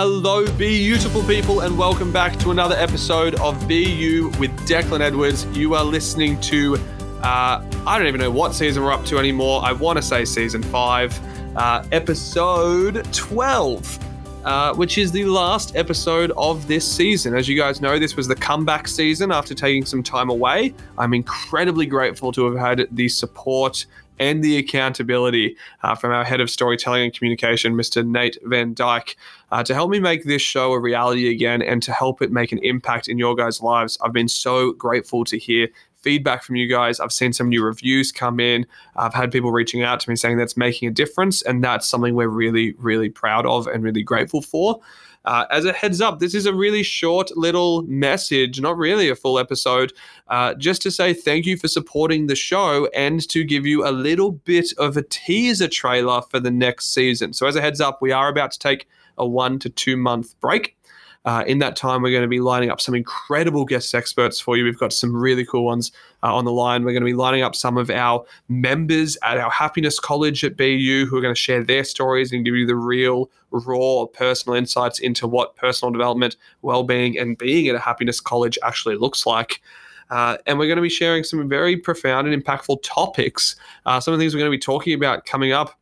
Hello, beautiful people, and welcome back to another episode of BU with Declan Edwards. You are listening to, uh, I don't even know what season we're up to anymore. I want to say season five, uh, episode 12. Uh, which is the last episode of this season. As you guys know, this was the comeback season after taking some time away. I'm incredibly grateful to have had the support and the accountability uh, from our head of storytelling and communication, Mr. Nate Van Dyke, uh, to help me make this show a reality again and to help it make an impact in your guys' lives. I've been so grateful to hear feedback from you guys. I've seen some new reviews come in. I've had people reaching out to me saying that's making a difference, and that's something we're really, really proud of and really grateful for. Uh, as a heads up, this is a really short little message, not really a full episode, uh, just to say thank you for supporting the show and to give you a little bit of a teaser trailer for the next season. So, as a heads up, we are about to take a one to two month break. Uh, in that time, we're going to be lining up some incredible guest experts for you. We've got some really cool ones uh, on the line. We're going to be lining up some of our members at our Happiness College at BU who are going to share their stories and give you the real, raw personal insights into what personal development, well-being, and being at a happiness college actually looks like. Uh, and we're going to be sharing some very profound and impactful topics. Uh, some of the things we're going to be talking about coming up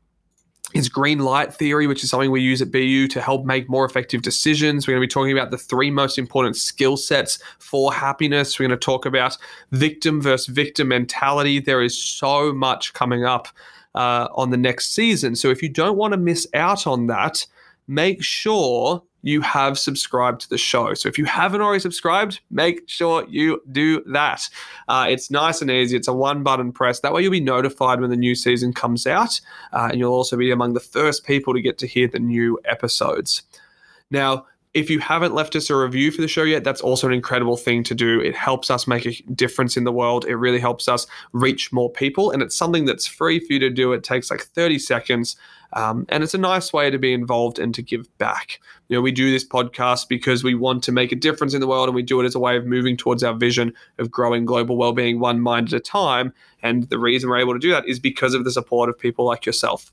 is green light theory, which is something we use at BU to help make more effective decisions. We're going to be talking about the three most important skill sets for happiness. We're going to talk about victim versus victim mentality. There is so much coming up uh, on the next season. So if you don't want to miss out on that, make sure you have subscribed to the show. So if you haven't already subscribed, make sure you do that. Uh, it's nice and easy. It's a one button press. That way you'll be notified when the new season comes out, uh, and you'll also be among the first people to get to hear the new episodes. Now, if you haven't left us a review for the show yet, that's also an incredible thing to do. It helps us make a difference in the world. It really helps us reach more people. And it's something that's free for you to do. It takes like 30 seconds. Um, and it's a nice way to be involved and to give back. You know, we do this podcast because we want to make a difference in the world and we do it as a way of moving towards our vision of growing global well-being one mind at a time. And the reason we're able to do that is because of the support of people like yourself.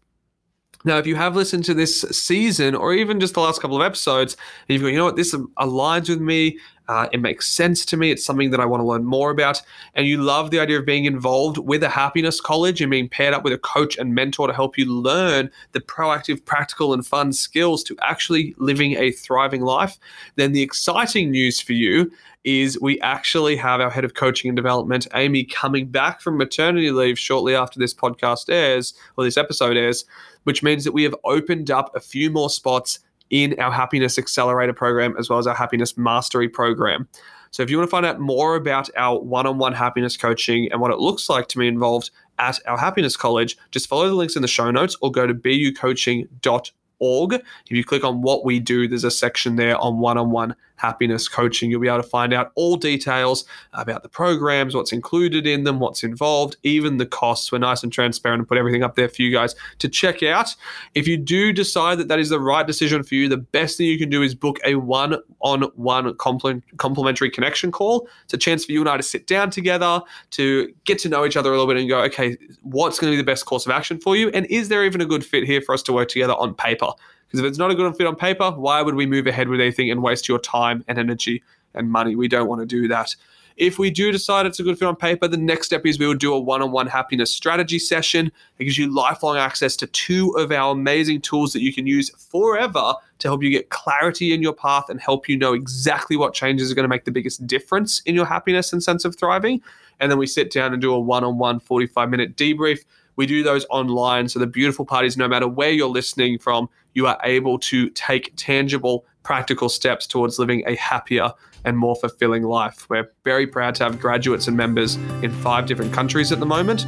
Now, if you have listened to this season or even just the last couple of episodes, and you've got, you know what, this aligns with me, uh, it makes sense to me, it's something that I want to learn more about, and you love the idea of being involved with a happiness college and being paired up with a coach and mentor to help you learn the proactive, practical, and fun skills to actually living a thriving life, then the exciting news for you is we actually have our head of coaching and development, Amy, coming back from maternity leave shortly after this podcast airs or this episode airs which means that we have opened up a few more spots in our Happiness Accelerator program as well as our Happiness Mastery program. So if you want to find out more about our one-on-one happiness coaching and what it looks like to be involved at our happiness college, just follow the links in the show notes or go to bucoaching.org. If you click on what we do, there's a section there on one-on-one happiness coaching. You'll be able to find out all details about the programs, what's included in them, what's involved, even the costs. We're nice and transparent and put everything up there for you guys to check out. If you do decide that that is the right decision for you, the best thing you can do is book a one on one complimentary connection call. It's a chance for you and I to sit down together to get to know each other a little bit and go, okay, what's going to be the best course of action for you? And is there even a good fit here for us to work together on paper? Because if it's not a good fit on paper, why would we move ahead with anything and waste your time and energy and money? We don't want to do that. If we do decide it's a good fit on paper, the next step is we will do a one on one happiness strategy session. It gives you lifelong access to two of our amazing tools that you can use forever to help you get clarity in your path and help you know exactly what changes are going to make the biggest difference in your happiness and sense of thriving. And then we sit down and do a one on one 45 minute debrief we do those online. So the beautiful part is no matter where you're listening from, you are able to take tangible, practical steps towards living a happier and more fulfilling life. We're very proud to have graduates and members in five different countries at the moment.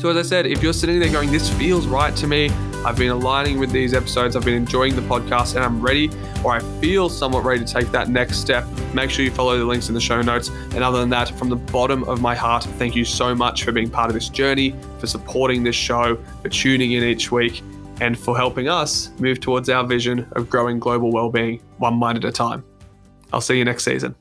So, as I said, if you're sitting there going, This feels right to me, I've been aligning with these episodes, I've been enjoying the podcast, and I'm ready, or I feel somewhat ready to take that next step, make sure you follow the links in the show notes. And other than that, from the bottom of my heart, thank you so much for being part of this journey, for supporting this show, for tuning in each week, and for helping us move towards our vision of growing global well-being one mind at a time. I'll see you next season.